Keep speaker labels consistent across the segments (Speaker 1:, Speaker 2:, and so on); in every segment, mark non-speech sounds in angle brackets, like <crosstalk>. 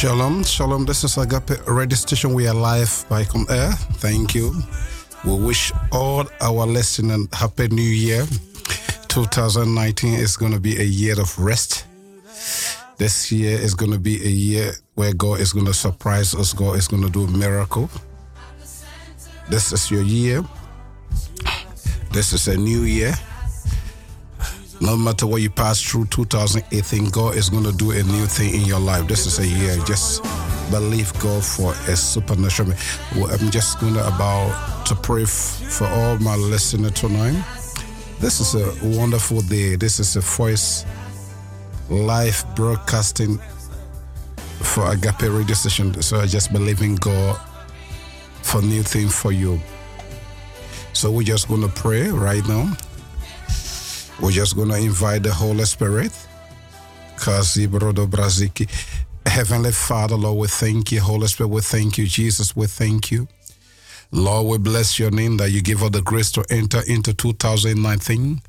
Speaker 1: Shalom, shalom. This is Agape Radio Station. We are live by Come Air. Thank you. We wish all our listeners happy New Year. 2019 is going to be a year of rest. This year is going to be a year where God is going to surprise us. God is going to do a miracle. This is your year. This is a new year. No matter what you pass through 2018, God is going to do a new thing in your life. This is a year. Just believe God for a supernatural. I'm just going to about to pray for all my listeners tonight. This is a wonderful day. This is a voice live broadcasting for Agape radio station. So I just believe in God for new thing for you. So we're just going to pray right now. We're just going to invite the Holy Spirit. Heavenly Father, Lord, we thank you. Holy Spirit, we thank you. Jesus, we thank you. Lord, we bless your name that you give us the grace to enter into 2019.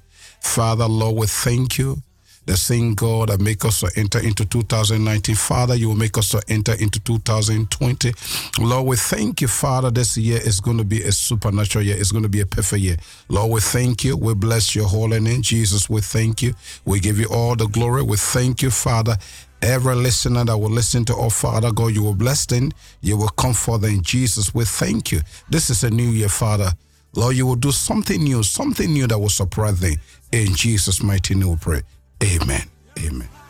Speaker 1: Father, Lord, we thank you. The same God that make us to enter into 2019. Father, you will make us to enter into 2020. Lord, we thank you, Father. This year is going to be a supernatural year. It's going to be a perfect year. Lord, we thank you. We bless your holy name. Jesus, we thank you. We give you all the glory. We thank you, Father. Every listener that will listen to our Father God, you will bless them. You will comfort them. Jesus, we thank you. This is a new year, Father. Lord, you will do something new, something new that will surprise them. In Jesus' mighty name we pray. Amen. Amen.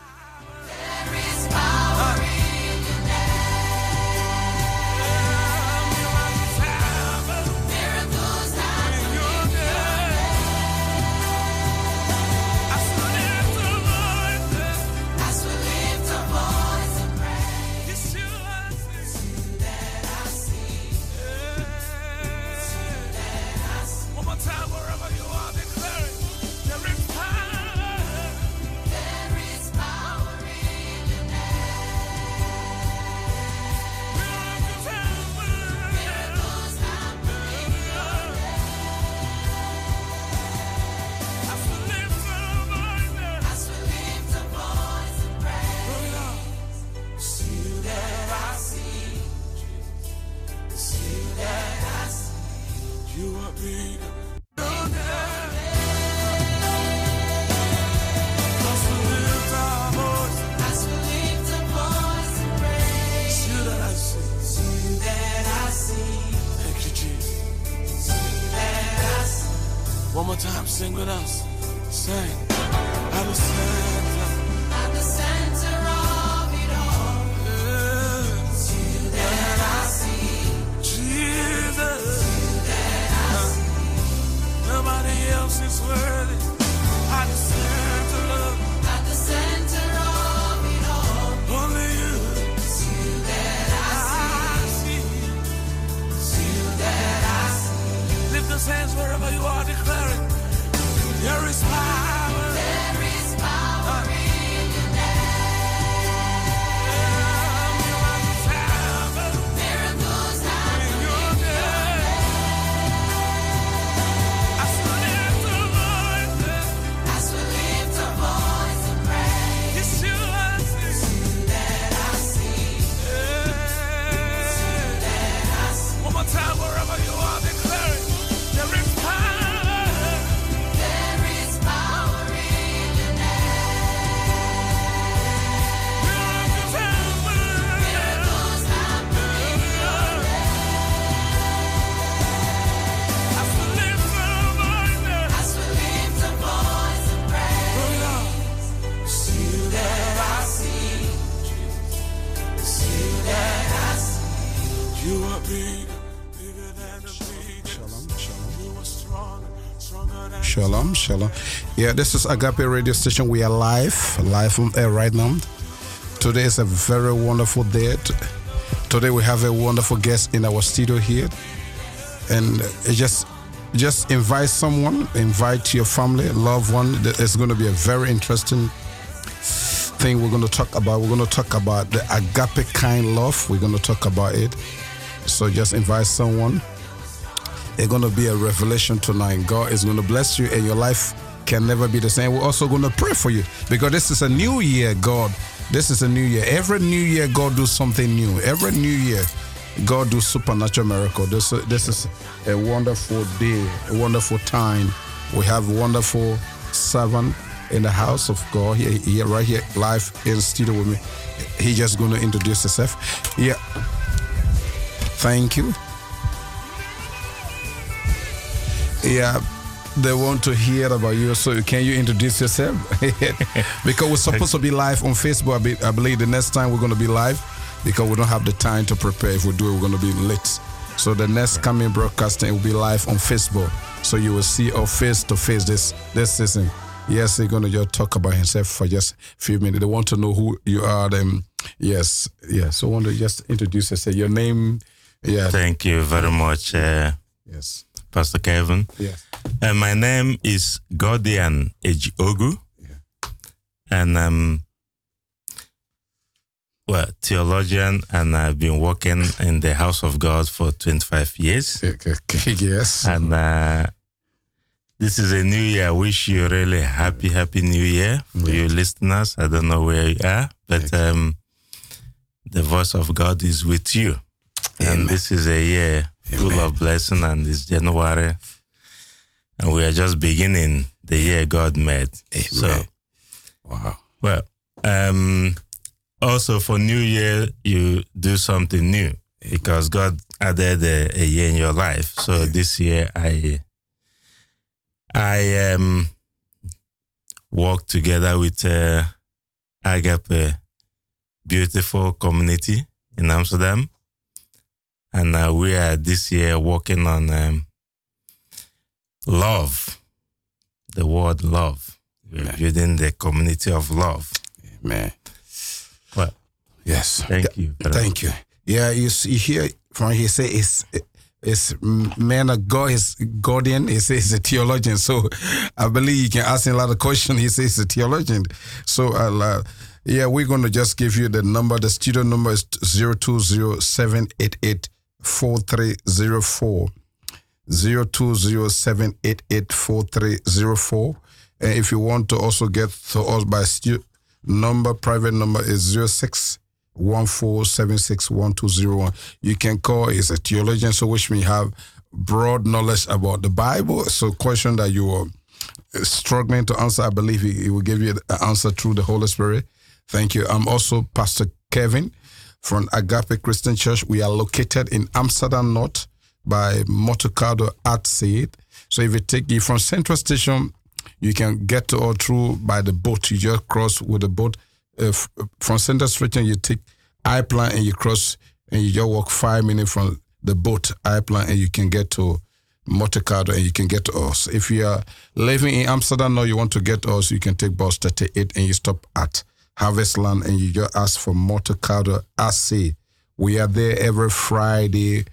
Speaker 2: Yeah,
Speaker 1: this is Agape Radio Station. We are live, live on air right now. Today is a very wonderful day. Today we have a wonderful guest in our studio here, and just just invite someone, invite your family, loved one. It's going to be a very interesting thing we're going to talk about. We're going to talk about the agape kind love. We're going to talk about it. So just invite someone. It's going to be a revelation tonight. God is going to bless you, and your life can never be the same. We're also going to pray for you because this is a new year. God This is a new year. Every new year, God do something new. Every new year, God do supernatural miracle. This, this is a wonderful day, a wonderful time. We have wonderful servant in the house of God here, here right here, live in studio with me. He just going to introduce himself. Yeah. Thank you. Yeah, they want to hear about you. So can you introduce yourself? <laughs> because we're supposed to be live on Facebook. I, believe the next time we're going to be live because we don't have the time to prepare. If we do it, we're going to be late. So the next coming broadcasting will be live on Facebook. So you will see our face to face this this season. Yes, he's going to just talk about himself for just a few minutes. They want to know who you are. Them. Yes, yes. So I want to just introduce yourself. Your name. Yeah.
Speaker 3: Thank you very much. Uh,
Speaker 1: Yes.
Speaker 3: Pastor Kevin.
Speaker 1: Yes.
Speaker 3: And my name is Gordian Ejiogu. And I'm well, theologian, and I've been working in the house of God for 25 years. <laughs>
Speaker 1: Yes.
Speaker 3: And uh, this is a new year. I wish you really happy, happy new year for you listeners. I don't know where you are, but um, the voice of God is with you. And this is a year full of blessing, and it's January. And we are just beginning the year God made. So,
Speaker 1: Wow.
Speaker 3: well, um, also for New Year, you do something new because God added a, a year in your life. So this year, I I um work together with uh, Agape Beautiful Community in Amsterdam, and uh, we are this year working on um, love, the word love. We're building the community of love.
Speaker 1: Man.
Speaker 3: Well,
Speaker 1: Yes.
Speaker 3: thank you. very
Speaker 1: Thank you. Yeah, you, you hear from he say it's it's man of God, is guardian, He says he's a theologian. So I believe you can ask him a lot of questions. He says he's a theologian. So I'll, uh, yeah, we're going to just give you the number. The studio number is 020-788-4304. 020-788-4304. And if you want to also get to us by stu- number, private number is 06 14761201. You can call, he's a theologian, so which means have broad knowledge about the Bible. So question that you are struggling to answer, I believe he, he will give you an answer through the Holy Spirit. Thank you. I'm also Pastor Kevin from Agape Christian Church. We are located in Amsterdam North by Motocado at Seed. So if you take you from Central Station, you can get to all through by the boat. You just cross with the boat uh, from Central Station. You take IJplein and you cross and you just walk five minutes from the boat IJplein and you can get to Motocado and you can get to us. If you are living in Amsterdam or you want to get to us, you can take bus 38 and you stop at Harvestland and you just ask for Motocado AC. We are there every Friday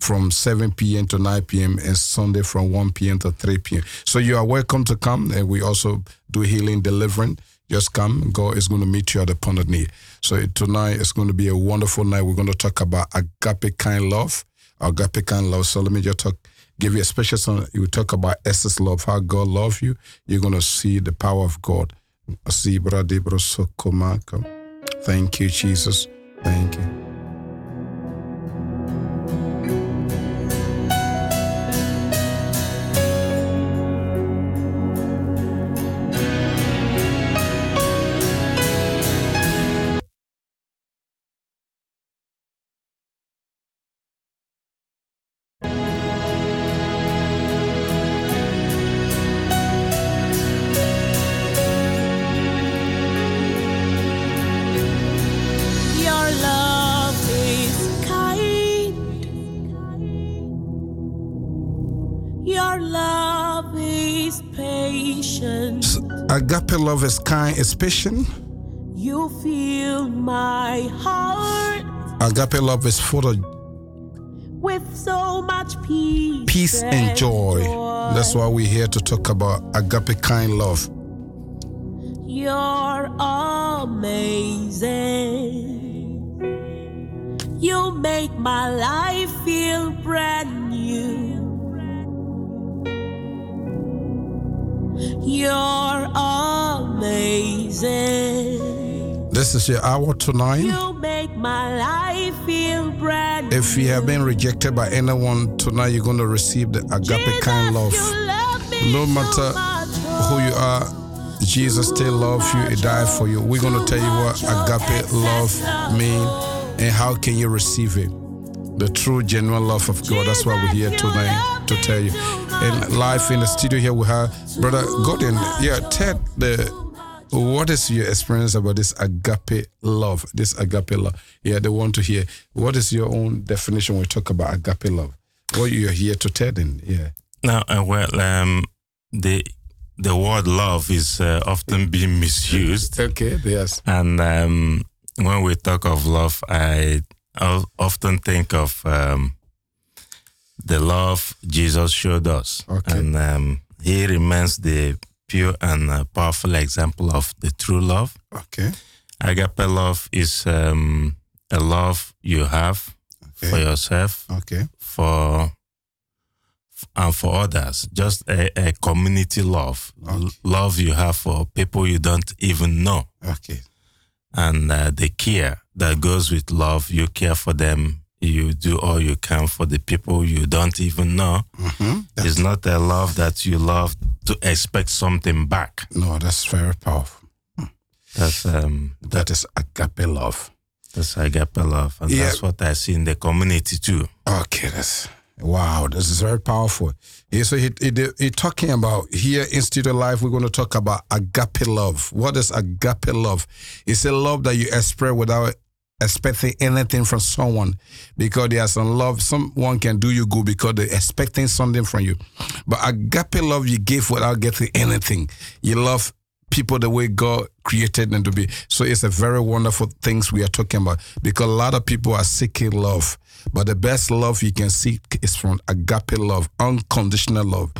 Speaker 1: from 7 p.m. to 9 p.m. and Sunday from 1 p.m. to 3 p.m. So you are welcome to come and we also do healing, deliverance. Just come. God is going to meet you at the point of need. So tonight is going to be a wonderful night. We're going to talk about agape kind love. Agape kind love. So let me just talk, give you a special song. You talk about essence love, how God loves you. You're going to see the power of God. Thank you, Jesus. Thank you. Agape love is kind, is patient.
Speaker 4: You fill my heart
Speaker 1: Agape love is full of
Speaker 4: with so much peace,
Speaker 1: peace and joy. That's why we're here to talk about agape kind love.
Speaker 4: You're amazing. You make my life feel brand new. You're amazing.
Speaker 1: This is your hour tonight.
Speaker 4: You make my life feel brand
Speaker 1: If you have been rejected by anyone tonight, you're going to receive the agape kind love. No matter who you are, Jesus still loves you. He died for you. We're going to tell you what agape love means and how can you receive it. The true, genuine love of God. That's why we're here tonight to tell you. And live in the studio here, we have Brother Gordon. Yeah, Ted, the what is your experience about this agape love? This agape love. Yeah, they want to hear. What is your own definition when we talk about agape love? What you're here to tell them? Yeah.
Speaker 3: Now, uh, well, um, the the word love is uh, often being misused,
Speaker 1: Okay. Yes.
Speaker 3: and um, when we talk of love, I often think of um, the love Jesus showed us,
Speaker 1: Okay.
Speaker 3: and um, He remains the pure and uh, powerful example of the true love.
Speaker 1: Okay.
Speaker 3: Agape love is um, a love you have for yourself,
Speaker 1: Okay.
Speaker 3: for and for others. Just a, a community love, L- love you have for people you don't even know,
Speaker 1: Okay.
Speaker 3: and uh, the care that goes with love. You care for them. You do all you can for the people you don't even know.
Speaker 1: Mm-hmm.
Speaker 3: It's not a love that you love to expect something back.
Speaker 1: No, that's very powerful.
Speaker 3: That's um,
Speaker 1: That is agape love.
Speaker 3: that's agape love, and
Speaker 1: Yeah.
Speaker 3: that's what I see in the community too.
Speaker 1: Okay, that's wow. This is very powerful. Yeah, so he, he, he talking about here in Studio Life. We're going to talk about agape love. What is agape love? It's a love that you express without expecting anything from someone because there's some love someone can do you good because they're expecting something from you. But agape love you give without getting anything. You love people the way god created them to be. So it's a very wonderful things we are talking about because a lot of people are seeking love but the best love you can seek is from agape love unconditional love.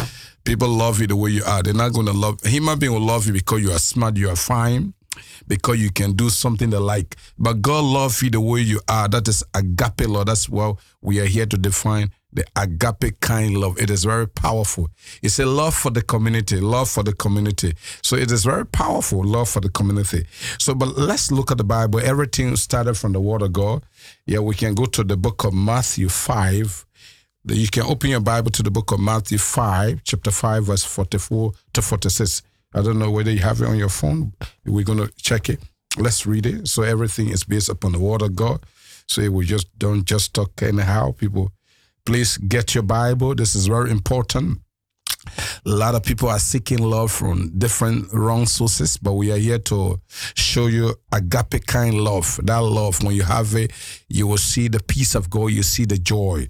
Speaker 1: People love you the way you are. They're not going to love human being will love you because you are smart you are fine because you can do something they like. But God loves you the way you are. That is agape love. That's what we are here to define the agape kind love. It is very powerful. It's a love for the community, love for the community. So it is very powerful, love for the community. So, but let's look at the Bible. Everything started from the Word of God. Yeah, we can go to the book of Matthew 5. You can open your Bible to the book of Matthew 5, chapter 5, verse 44 to 46. I don't know whether you have it on your phone. We're going to check it. Let's read it. So everything is based upon the word of God. So we just don't just talk anyhow. People, please get your Bible. This is very important. A lot of people are seeking love from different wrong sources, but we are here to show you agape kind love. That love, when you have it, you will see the peace of God, you see the joy.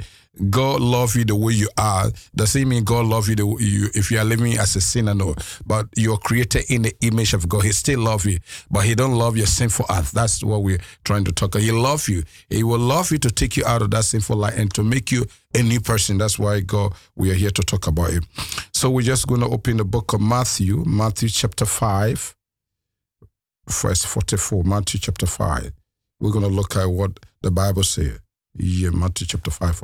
Speaker 1: God love you the way you are. Doesn't mean God love you the way you if you are living as a sinner, no. But you're created in the image of God. He still love you, but He don't love your sinful act. That's what we're trying to talk. He love you. He will love you to take you out of that sinful life and to make you a new person. That's why God we are here to talk about it. So we're just going to open the book of Matthew, Matthew chapter five, verse forty-four. Matthew chapter five. We're going to look at what the Bible says. Yeah, Matthew chapter five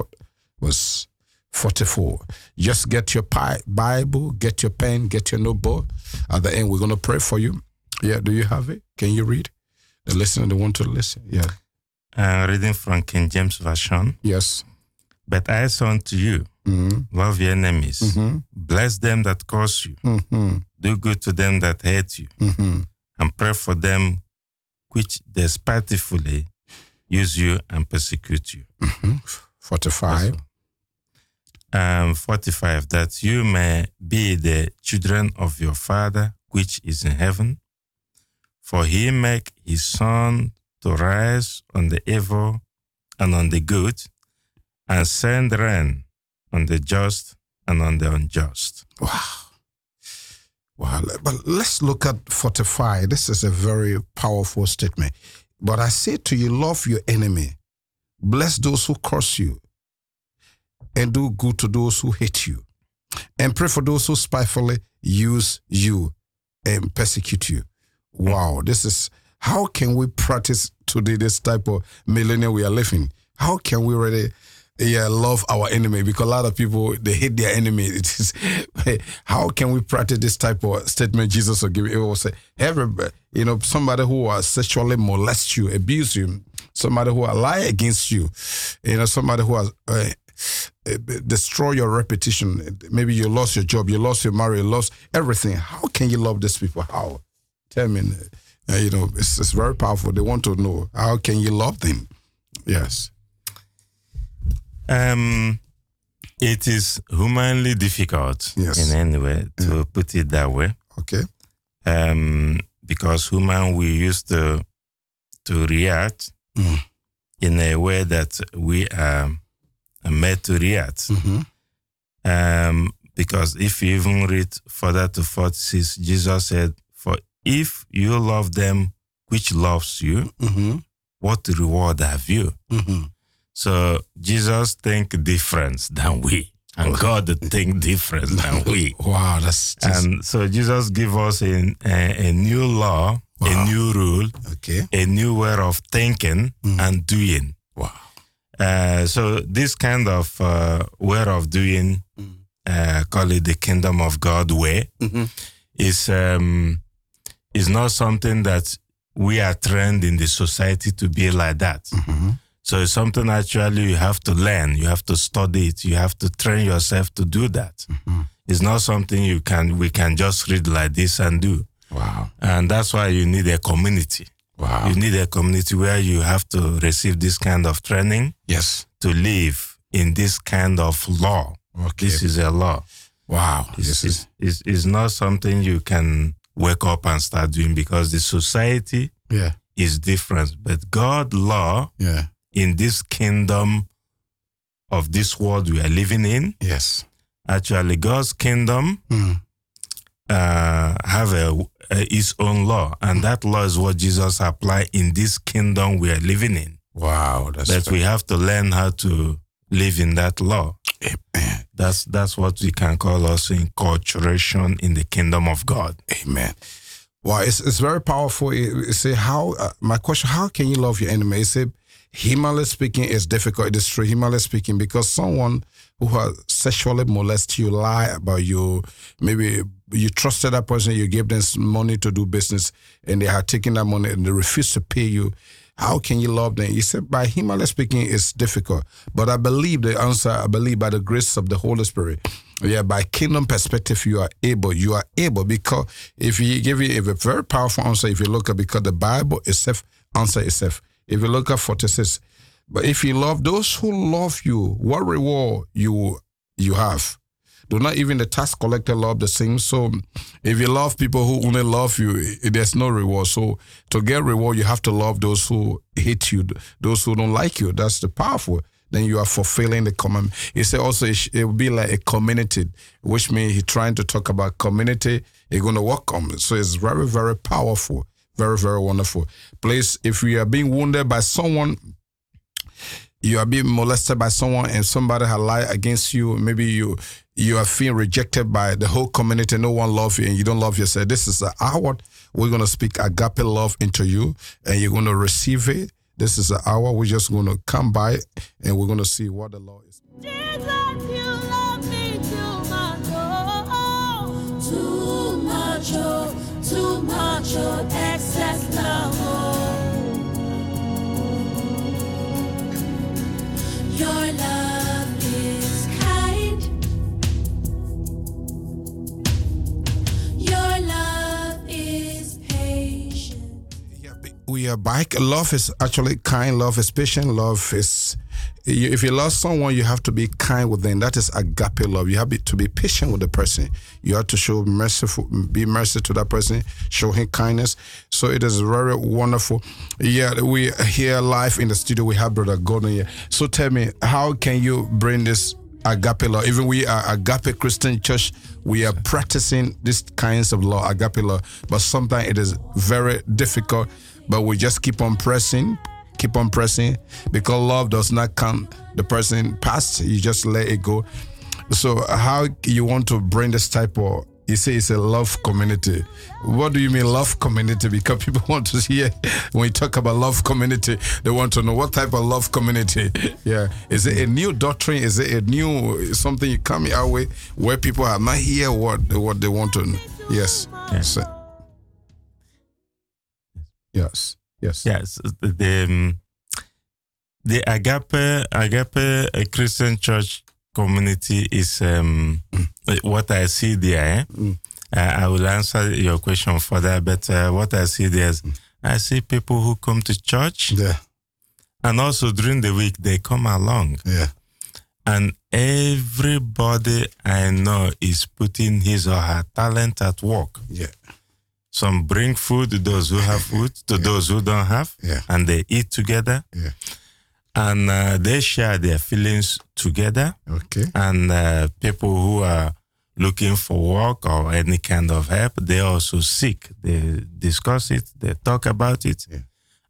Speaker 1: was 44. Just get your Bible, get your pen, get your notebook. At the end, we're going to pray for you. Yeah, do you have it? Can you read? The listener, they want to listen. Yeah.
Speaker 3: Uh, reading from King James Version.
Speaker 1: Yes.
Speaker 3: But I say unto you,
Speaker 1: Mm-hmm.
Speaker 3: love your enemies,
Speaker 1: Mm-hmm.
Speaker 3: bless them that curse you,
Speaker 1: Mm-hmm.
Speaker 3: do good to them that hate you,
Speaker 1: Mm-hmm.
Speaker 3: and pray for them which despitefully use you and persecute you.
Speaker 1: Mm-hmm. 45.
Speaker 3: Um, 45, that you may be the children of your Father which is in heaven. For he make his sun to rise on the evil and on the good, and send rain on the just and on the unjust.
Speaker 1: Wow. Wow. But let's look at 45. This is a very powerful statement. But I say to you, love your enemy, bless those who curse you, and do good to those who hate you, and pray for those who spitefully use you and persecute you. Wow. This is how can we practice today this type of millennium we are living? How can we really yeah, love our enemy because a lot of people they hate their enemy. <laughs> It is how can we practice this type of statement Jesus will give? It will say, everybody, you know, somebody who will sexually molest you, abuse you, somebody who will lie against you, you know, somebody who has. Uh, destroy your reputation. Maybe you lost your job, you lost your marriage, you lost everything. How can you love these people? How? Tell me. Uh, you know, it's, it's very powerful. They want to know how can you love them. Yes.
Speaker 3: Um, it is humanly difficult
Speaker 1: Yes.
Speaker 3: in any way to put it that way.
Speaker 1: Okay.
Speaker 3: Um, because human we used to to react
Speaker 1: Mm.
Speaker 3: in a way that we are made to react.
Speaker 1: Mm-hmm.
Speaker 3: Um, because if you even read further to 46, Jesus said, For if you love them which loves you,
Speaker 1: Mm-hmm.
Speaker 3: what reward have you?
Speaker 1: Mm-hmm.
Speaker 3: So Jesus think different than we, and God think different than we. <laughs>
Speaker 1: Wow, that's just,
Speaker 3: And so Jesus give us a, a, a new law, a new rule,
Speaker 1: okay.
Speaker 3: a new way of thinking and doing. Uh, so this kind of uh, way of doing, uh, call it the kingdom of God way,
Speaker 1: Mhm.
Speaker 3: is um, is not something that we are trained in the society to be like that.
Speaker 1: Mhm.
Speaker 3: So it's something actually you have to learn, you have to study it, you have to train yourself to do that. It's not something you can we can just read like this and do.
Speaker 1: Wow.
Speaker 3: And that's why you need a community.
Speaker 1: Wow.
Speaker 3: You need a community where you have to receive this kind of training
Speaker 1: yes.
Speaker 3: to live in this kind of law.
Speaker 1: Okay.
Speaker 3: This is a law.
Speaker 1: wow.
Speaker 3: It's,
Speaker 1: This is
Speaker 3: it's, it's, it's not something you can wake up and start doing because the society
Speaker 1: yeah.
Speaker 3: is different. But God law
Speaker 1: Yeah.
Speaker 3: in this kingdom of this world we are living in,
Speaker 1: Yes.
Speaker 3: actually God's kingdom
Speaker 1: Mm.
Speaker 3: uh, have a, a its own law, and that law is what Jesus applied in this kingdom we are living in.
Speaker 1: Wow. That's
Speaker 3: But we have to learn how to live in that law.
Speaker 1: Amen.
Speaker 3: That's that's what we can call also enculturation in the kingdom of God.
Speaker 1: Amen. Wow, it's, it's very powerful. You you say how uh, my question: How can you love your enemy? You say, humanly speaking, it's difficult. It is true, humanly speaking, because someone who has sexually molested you, lie about you, maybe you trusted that person, you gave them money to do business, and they had taken that money and they refuse to pay you. How can you love them? He said, by humanly speaking, it's difficult. But I believe the answer, I believe by the grace of the Holy Spirit. Yeah, by kingdom perspective, you are able. You are able because if you give you a very powerful answer, if you look at because the Bible itself answer itself. If you look at 46, but if you love those who love you, what reward you you have? Do not even the tax collector love the same. So if you love people who only love you, eh, there's no reward. So to get reward, you have to love those who hate you, those who don't like you. That's the powerful. Then you are fulfilling the command. He said also it, it will be like a community, which means he's trying to talk about community. You're going to work on. So it's very, very powerful. Very, very wonderful. Please, if you are being wounded by someone, you are being molested by someone and somebody has lied against you maybe you you are feeling rejected by the whole community. No one loves you and you don't love yourself. This is the hour we're going to speak agape love into you and you're going to receive it. This is the hour we're just going to come by and we're going to see what the law is.
Speaker 4: Jesus, you love me too much, oh, too much, oh, too much, oh, excess love, oh. Your love
Speaker 1: we are back. Love is actually kind. Love is patient. Love is. If you love someone, you have to be kind with them. That is agape love. You have to be patient with the person. You have to show merciful, be mercy to that person, show him kindness. So it is very wonderful. Yeah, we here live in the studio. We have Brother Gordon here. So tell me, how can you bring this agape law. Even we are agape Christian church, we are practicing these kinds of law, agape law. But sometimes it is very difficult. But we just keep on pressing, keep on pressing, because love does not come the person past. You just let it go. So how you want to bring this type of You say it's a love community. What do you mean love community? <laughs> Because people want to hear when you talk about love community, they want to know what type of love community. <laughs> Yeah, is it a new doctrine? Is it a new something you come our way where people are not here what what they want to know? Yes.
Speaker 3: Yes.
Speaker 1: So- yes. Yes.
Speaker 3: Yes, the um, the Agape Agape Christian Church community is um, what I see there. eh?
Speaker 1: Mm.
Speaker 3: Uh, I will answer your question further, but uh, what I see there is I see people who come to church,
Speaker 1: Yeah.
Speaker 3: and also during the week they come along,
Speaker 1: Yeah.
Speaker 3: and everybody I know is putting his or her talent at work.
Speaker 1: Yeah.
Speaker 3: Some bring food to those who have food, to those who don't have,
Speaker 1: Yeah.
Speaker 3: and they eat together.
Speaker 1: Yeah.
Speaker 3: And uh, they share their feelings together.
Speaker 1: Okay.
Speaker 3: And uh, people who are looking for work or any kind of help, they also seek. They discuss it, they talk about it,
Speaker 1: Yeah.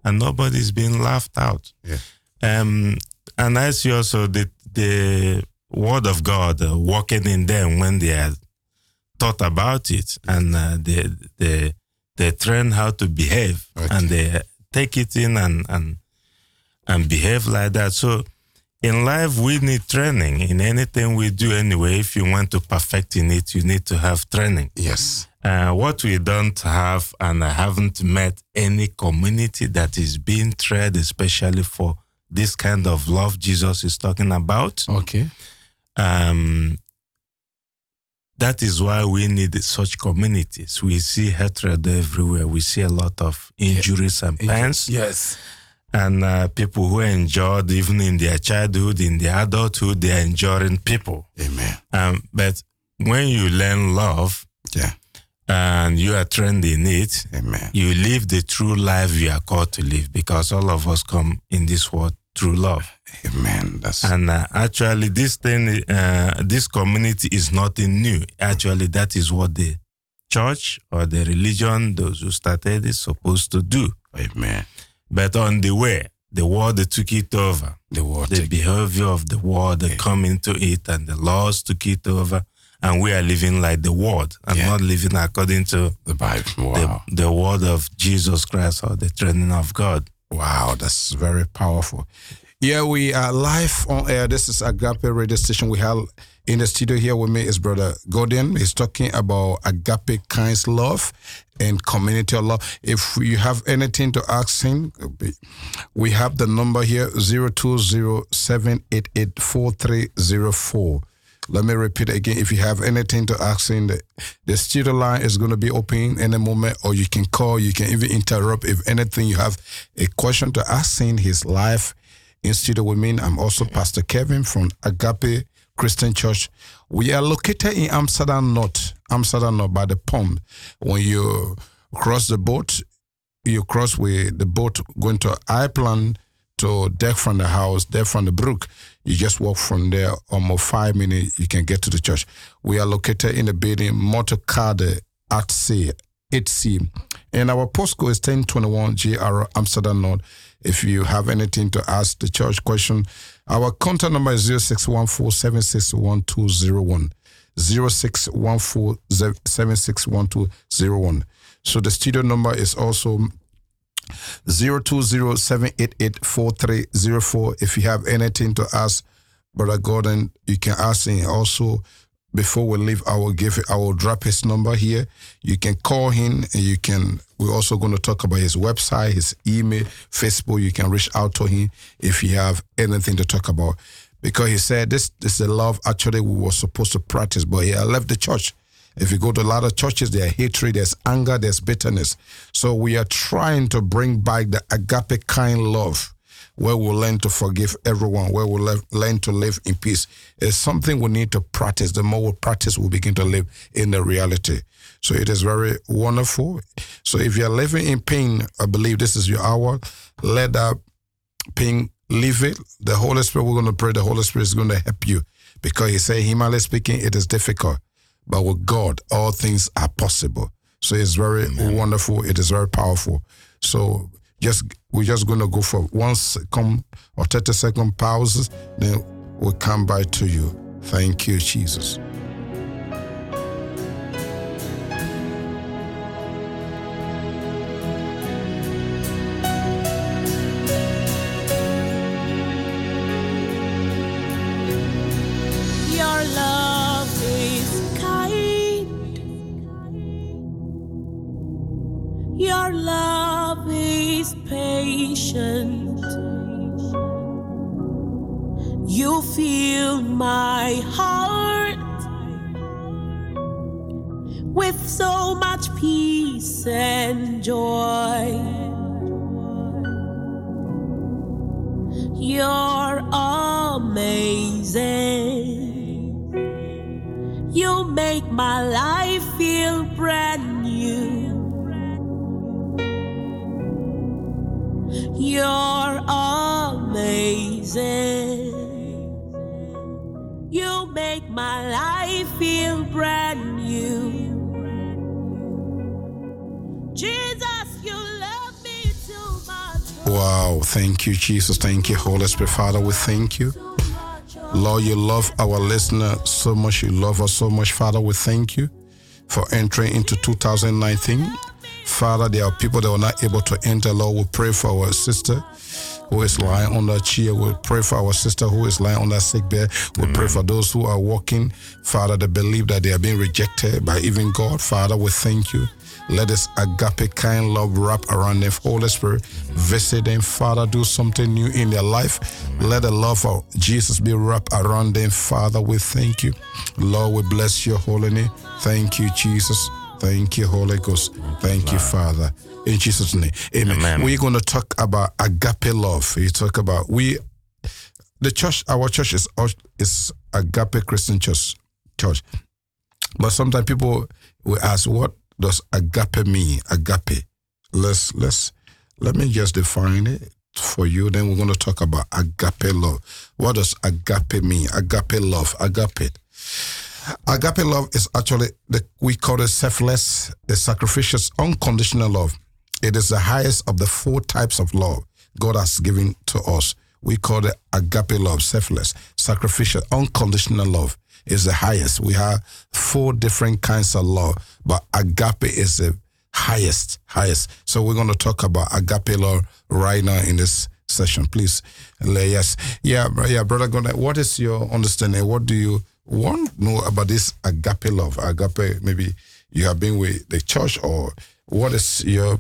Speaker 3: and nobody's being laughed out.
Speaker 1: Yeah.
Speaker 3: Um, and I see also the, the word of God uh, working in them when they are thought about it and uh, they, they, they train how to behave
Speaker 1: Okay.
Speaker 3: and they take it in and, and, and behave like that. So in life, we need training in anything we do anyway. If you want to perfect in it, you need to have training.
Speaker 1: Yes.
Speaker 3: Uh, what we don't have, and I haven't met any community that is being trained especially for this kind of love Jesus is talking about.
Speaker 1: Okay.
Speaker 3: Um, that is why we need such communities. We see hatred everywhere. We see a lot of injuries and pains
Speaker 1: Yes.
Speaker 3: and uh, people who enjoyed even in their childhood, in their adulthood, they are enjoying people.
Speaker 1: Amen.
Speaker 3: Um, but when you learn love
Speaker 1: Yeah.
Speaker 3: and you are trained in it,
Speaker 1: Amen.
Speaker 3: you live the true life you are called to live because all of us come in this world through love.
Speaker 1: Amen. That's
Speaker 3: And uh, actually, this thing, uh, this community is nothing new. Actually, that is what the church or the religion, those who started, is supposed to do.
Speaker 1: Amen.
Speaker 3: But on the way, the world took it over.
Speaker 1: The word.
Speaker 3: the behavior of the world that come into it and the laws took it over and we are living like the world and
Speaker 1: Yeah.
Speaker 3: not living according to
Speaker 1: the Bible. Wow.
Speaker 3: the, the word of jesus christ or the training of god
Speaker 1: Wow, that's very powerful. Yeah, we are live on air. This is Agape radio station. We have in the studio here with me is Brother Gordon. He's talking about Agape kinds love and community of love. If you have anything to ask him, we have the number here 020-788-4304. Let me repeat again. If you have anything to ask in the, the studio line is going to be open any moment, or you can call. You can even interrupt if anything you have a question to ask in His live in studio with me. I'm also Pastor Kevin from Agape Christian Church. We are located in Amsterdam North, Amsterdam North by the pond. When you cross the boat, you cross with the boat going to Iceland to deck from the house, deck from the brook. You just walk from there almost five minutes, you can get to the church. We are located in the building Motorcade at Sea, 8C. And our postcode is 1021 GR Amsterdam North. If you have anything to ask the church question, our contact number is 0614 0614 So the studio number is also 020-788-4304. If you have anything to ask Brother Gordon, you can ask him. Also, before we leave, I will give I will drop his number here. You can call him and you can we're also going to talk about his website, his email, Facebook. You can reach out to him if you have anything to talk about. Because he said this, this is the love actually we were supposed to practice, but he left the church. If you go to a lot of churches, there's hatred, there's anger, there's bitterness. So we are trying to bring back the agape kind love where we learn to forgive everyone, where we le- learn to live in peace. It's something we need to practice. The more we practice, we begin to live in the reality. So it is very wonderful. So if you're living in pain, I believe this is your hour. Let that pain leave it. The Holy Spirit, we're going to pray. The Holy Spirit is going to help you because He said, humanly speaking, it is difficult, but with God, all things are possible. So it's very wonderful. It is very powerful. So just we're just going to go for one second or 30 second pauses, then we'll come back to you. Thank you, Jesus.
Speaker 4: Your love is patient. You fill my heart with so much peace and joy. You're amazing. You make my life feel brand You're amazing. You make my life feel brand new. Jesus, you love me too much.
Speaker 1: Wow. Thank you, Jesus. Thank you, Holy Spirit. Father, we thank you. Lord, you love our listener so much. You love us so much. Father, we thank you for entering into 2019. Father, there are people that were not able to enter. Lord, we pray for our sister who is lying on that chair. We pray for our sister who is lying on that sick bed. We pray for those who are walking, Father, that believe that they are being rejected by even God. Father, we thank you. Let this agape kind love wrap around them. Holy Spirit, visit them. Father, do something new in their life. Let the love of Jesus be wrapped around them. Father, we thank you. Lord, we bless your holy name. Thank you, Jesus. Thank you, Holy Ghost. Thank you, Father. In Jesus' name. Amen.
Speaker 3: Amen.
Speaker 1: We're going to talk about agape love. We talk about we the church, our church is is agape Christian church church. But sometimes people will ask, what does agape mean? Agape. Let's let's let me just define it for you. Then we're going to talk about agape love. What does agape mean? Agape love. Agape. Agape love is actually the we call it selfless, the sacrificial, unconditional love. It is the highest of the four types of love God has given to us. We call it agape love, selfless, sacrificial, unconditional love is the highest. We have four different kinds of love, but agape is the highest, highest. So we're going to talk about agape love right now in this session. Please, yes, yeah, yeah, brother. What is your understanding? What do you want to know about this agape love? Agape, maybe you have been with the church, or what is your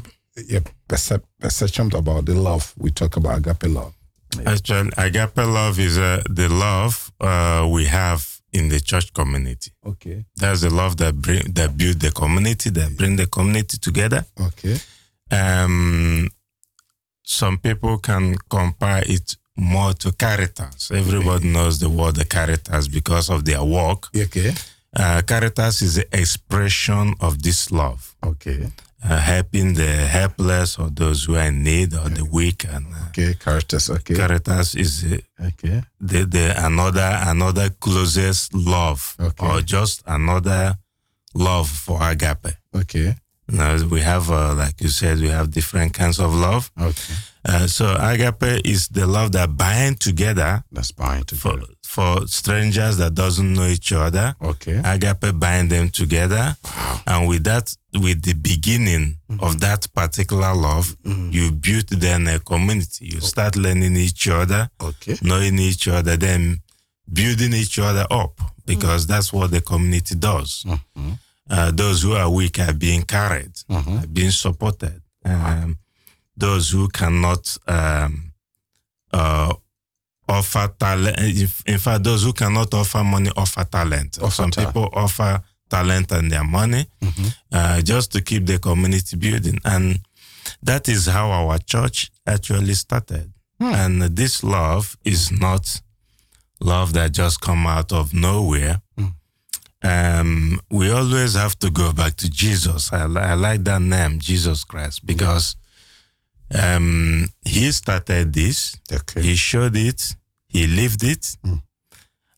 Speaker 1: your percep- perception about the love we talk about agape love?
Speaker 3: Actually, agape love is uh, the love uh, we have in the church community.
Speaker 1: Okay,
Speaker 3: That's the love that bring that build the community, that bring the community together.
Speaker 1: okay,
Speaker 3: Um, some people can compare it more to caritas. Everybody knows the word the caritas because of their work.
Speaker 1: okay,
Speaker 3: Uh, caritas is the expression of this love,
Speaker 1: okay,
Speaker 3: uh, helping the helpless or those who are in need or the weak. And uh,
Speaker 1: okay. Caritas, okay,
Speaker 3: caritas is the,
Speaker 1: okay,
Speaker 3: the, the another another closest love
Speaker 1: Okay.
Speaker 3: or just another love for agape.
Speaker 1: okay,
Speaker 3: Now we have, uh, like you said, we have different kinds of love.
Speaker 1: okay.
Speaker 3: Uh, so agape is the love that bind together
Speaker 1: That's
Speaker 3: for
Speaker 1: together.
Speaker 3: for strangers that doesn't know each other.
Speaker 1: Okay,
Speaker 3: Agape bind them together, and with that, with the beginning of that particular love, you build then a community. You start learning each other,
Speaker 1: okay,
Speaker 3: knowing each other, then building each other up because that's what the community does.
Speaker 1: Mhm.
Speaker 3: Uh, those who are weak are being carried,
Speaker 1: Mhm.
Speaker 3: are being supported. Um, those who cannot um, uh, offer talent, in fact, those who cannot offer money offer talent.
Speaker 1: Offer
Speaker 3: Some
Speaker 1: ta-
Speaker 3: people offer talent and their money uh, just to keep the community building. And that is how our church actually started. And this love is not love that just come out of nowhere. Um, we always have to go back to Jesus. I, I like that name, Jesus Christ, because um, he started this.
Speaker 1: okay.
Speaker 3: He showed it. He lived it.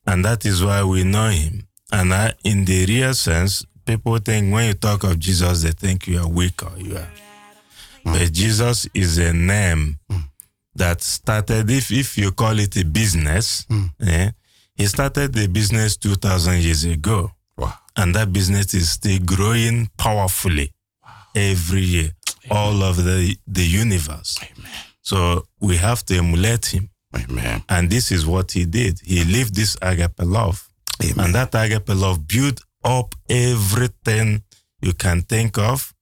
Speaker 3: And that is why we know him. And I, in the real sense, people think when you talk of Jesus, they think you are weak or you are. But Jesus is a name that started, if, if you call it a business, eh, he started the business 2,000 years ago.
Speaker 1: Wow.
Speaker 3: And that business is still growing powerfully every year, all of the, the universe. Amen. So we have to emulate him.
Speaker 1: Amen.
Speaker 3: And this is what he did. He lived this agape love.
Speaker 1: Amen.
Speaker 3: And that agape love built up everything you can think of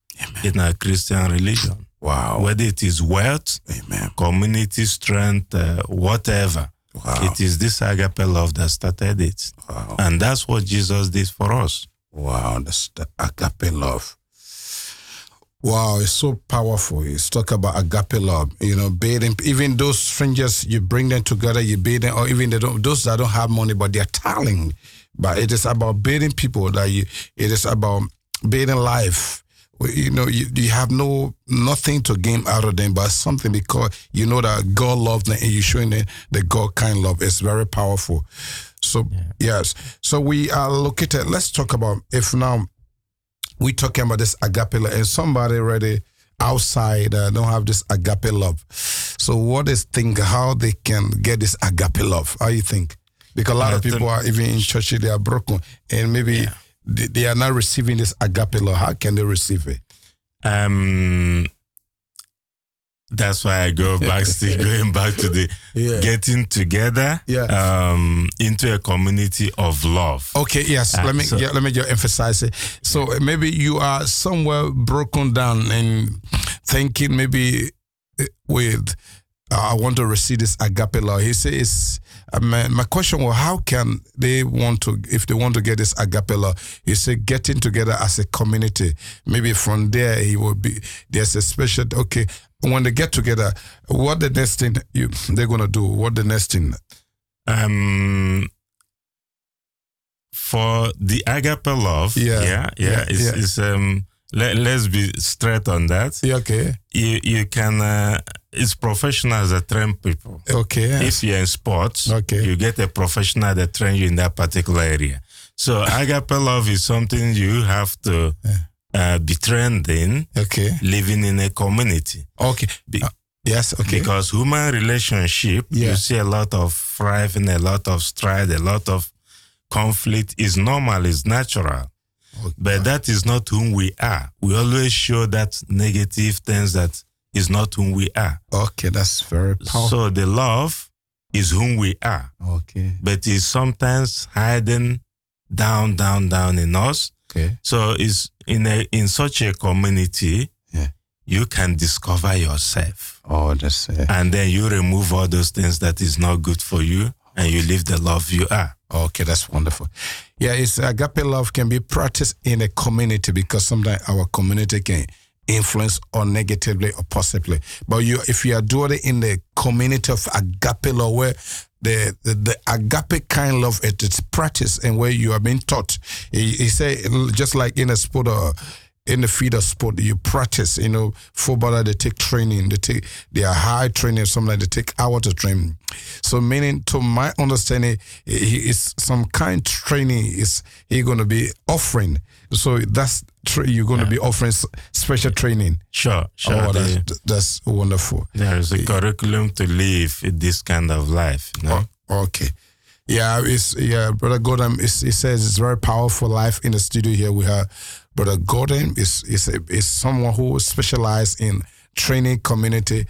Speaker 3: in a Christian religion.
Speaker 1: Wow.
Speaker 3: Whether it is wealth,
Speaker 1: Amen.
Speaker 3: community strength, uh, whatever.
Speaker 1: Wow.
Speaker 3: It is this agape love that started it.
Speaker 1: Wow.
Speaker 3: And that's what Jesus did for us.
Speaker 1: Wow, that's the agape love. Wow, it's so powerful. It's talk about agape love. You know, bathing even those strangers, you bring them together, you bathe them, or even they don't, those that don't have money, but they're talent. But it is about bathing people that you. It is about bathing life. You know, you, you have no nothing to gain out of them, but something because you know that God loves them and you're showing them the God kind love. It's very powerful. So yes, so we are located. Let's talk about if now we talking about this agape love, and somebody already outside uh, don't have this agape love. So what is think how they can get this agape love? How you think? Because a lot of people are even in church, they are broken, and maybe they, they are not receiving this agape love. How can they receive it?
Speaker 3: Um, that's why I go back, still <laughs> going back to the
Speaker 1: Yeah.
Speaker 3: getting together
Speaker 1: Yeah.
Speaker 3: um, into a community of love.
Speaker 1: Okay, yes.
Speaker 3: Ah,
Speaker 1: let me
Speaker 3: so-
Speaker 1: yeah, let me just emphasize it. So uh, maybe you are somewhere broken down and thinking maybe uh, with uh, I want to receive this agape love. He says, uh, my, my question was, how can they want to, if they want to get this agape love? He said, getting together as a community. Maybe from there, he will be, there's a special, okay, when they get together, what the next thing you, they're going to do? What the next thing?
Speaker 3: Um, for the agape love,
Speaker 1: Yeah.
Speaker 3: yeah, yeah,
Speaker 1: Yeah,
Speaker 3: it's,
Speaker 1: yeah.
Speaker 3: it's um. Let, let's be straight on that.
Speaker 1: Yeah, okay.
Speaker 3: You you can uh, it's professionals that train people.
Speaker 1: Okay. yes.
Speaker 3: If you're in sports,
Speaker 1: Okay.
Speaker 3: you get a professional that trains you in that particular area. So <laughs> agape love is something you have to uh, be trained in,
Speaker 1: Okay.
Speaker 3: living in a community.
Speaker 1: Okay.
Speaker 3: Be-
Speaker 1: Uh, yes. Okay.
Speaker 3: Because human relationship,
Speaker 1: Yeah.
Speaker 3: you see a lot of thriving, a lot of strife, a lot of conflict is normal, is natural.
Speaker 1: Okay.
Speaker 3: But that is not whom we are. We always show that negative things that is not whom we are.
Speaker 1: Okay, that's very powerful.
Speaker 3: So the love is whom we are.
Speaker 1: okay.
Speaker 3: but it's sometimes hiding down, down, down in us.
Speaker 1: Okay.
Speaker 3: So it's in a in such a community,
Speaker 1: Yeah.
Speaker 3: you can discover yourself,
Speaker 1: Oh, that's uh,
Speaker 3: and then you remove all those things that is not good for you, and you live the love you are.
Speaker 1: Okay. That's wonderful. Yeah, it's agape love can be practiced in a community because sometimes our community can influence or negatively or possibly. But you, if you are doing it in the community of agape love, where the the, the agape kind love it is practiced and where you are being taught. He, he say just like in a sport or in the field of sport, you practice. You know, footballer they take training, they take they are high training. Sometimes they take hour to train. So meaning, to my understanding, he is some kind training is he going to be offering. So that's you're going to be offering special training.
Speaker 3: Sure, sure.
Speaker 1: oh,
Speaker 3: the-
Speaker 1: that's, that's wonderful.
Speaker 3: there is a curriculum to live this kind of life. You know?
Speaker 1: Oh, okay. Yeah, it's yeah, brother. Is, he says it's very powerful life in the studio here. We have brother Gordon is is a, is someone who specializes in training community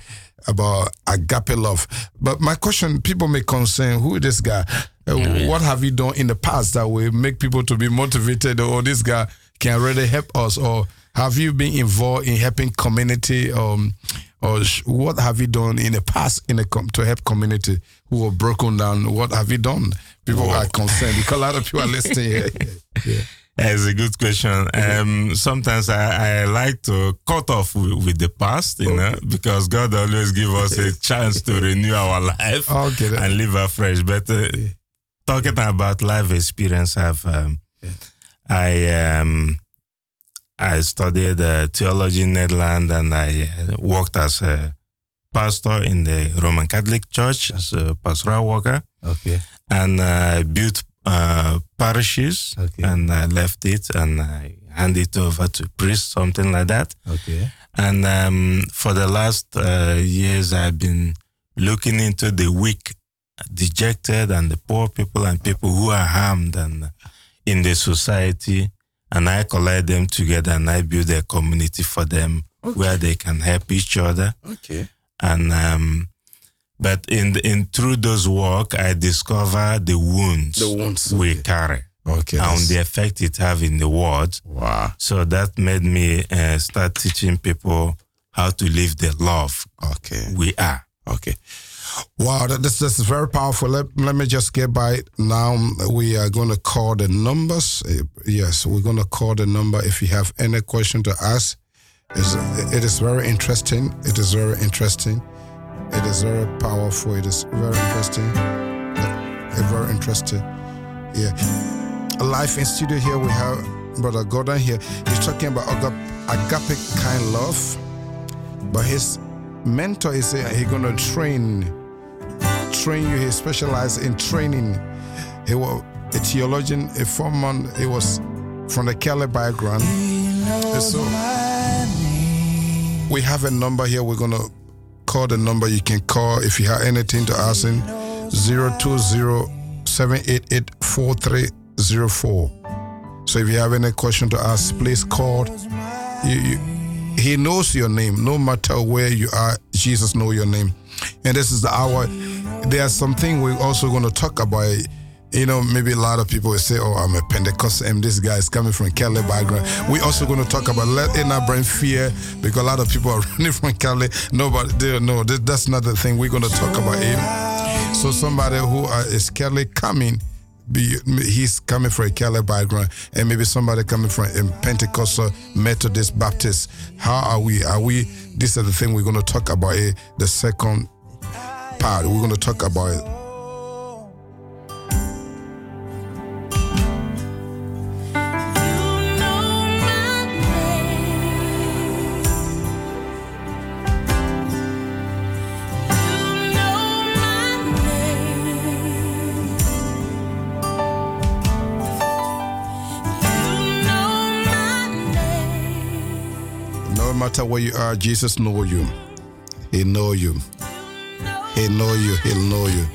Speaker 1: about agape love. But my question, people may concern who is this guy? Uh, What have you done in the past that will make people to be motivated? Or this guy can really help us? Or have you been involved in helping community? Um, or sh- what have you done in the past in the com- to help community who are broken down? What have you done? People are concerned because a lot of people are listening here. <laughs> Yeah.
Speaker 3: That's a good question. Um, sometimes I, I like to cut off with, with the past, you know, because God always give us a <laughs> chance to renew our life
Speaker 1: Okay,
Speaker 3: and live afresh. But uh, talking about life experience, I've um, I um, I studied uh, theology in Netherlands and I uh, worked as a pastor in the Roman Catholic Church as a pastoral worker
Speaker 1: Okay.
Speaker 3: and uh, built uh, parishes
Speaker 1: Okay.
Speaker 3: and I left it and I handed it over to priests, something like that.
Speaker 1: Okay.
Speaker 3: And um, for the last uh, years, I've been looking into the weak, dejected, and the poor people and people who are harmed and in the society. And I collect them together and I build a community for them where they can help each other.
Speaker 1: Okay.
Speaker 3: And um, but in in through those work, I discover the wounds
Speaker 1: The wounds,
Speaker 3: we
Speaker 1: okay.
Speaker 3: carry.
Speaker 1: Okay.
Speaker 3: and
Speaker 1: that's-
Speaker 3: the effect it have in the world.
Speaker 1: wow.
Speaker 3: So that made me uh, start teaching people how to live the love
Speaker 1: Okay.
Speaker 3: we are.
Speaker 1: Okay. Wow, that, this, this is very powerful. Let, let me just get by it. Now we are going to call the numbers. Uh, Yes, we're going to call the number if you have any question to ask. It's, it is very interesting. It is very interesting. It is very powerful. It is very interesting. Uh, very interesting. Yeah. Life in studio here, we have Brother Gordon here. He's talking about aga- agape kind love. But his mentor is uh, he gonna train train you. He specialized in training. He was a theologian, a foreman. He was from the Kelly background. So we have a number here. We're gonna call the number. You can call if you have anything to ask him. 020-788-4304. So if you have any question to ask, please call. You, you, he knows your name, no matter where you are. Jesus know your name, and this is the hour. There's something we're also going to talk about. You know, maybe a lot of people will say, "Oh, I'm a Pentecostal, and this guy is coming from Cali background." We're also going to talk about let it not bring fear because a lot of people are <laughs> running from Cali. Nobody, they don't That's not the thing. We're going to talk about him. So somebody who uh, is Cali coming be he's coming from a Cali background, and maybe somebody coming from a Pentecostal, Methodist, Baptist. How are we? Are we? This is the thing we're going to talk about. eh, the second part, we're going to talk about it. Matter where you are, Jesus know you. He know you. He know you. He'll know you.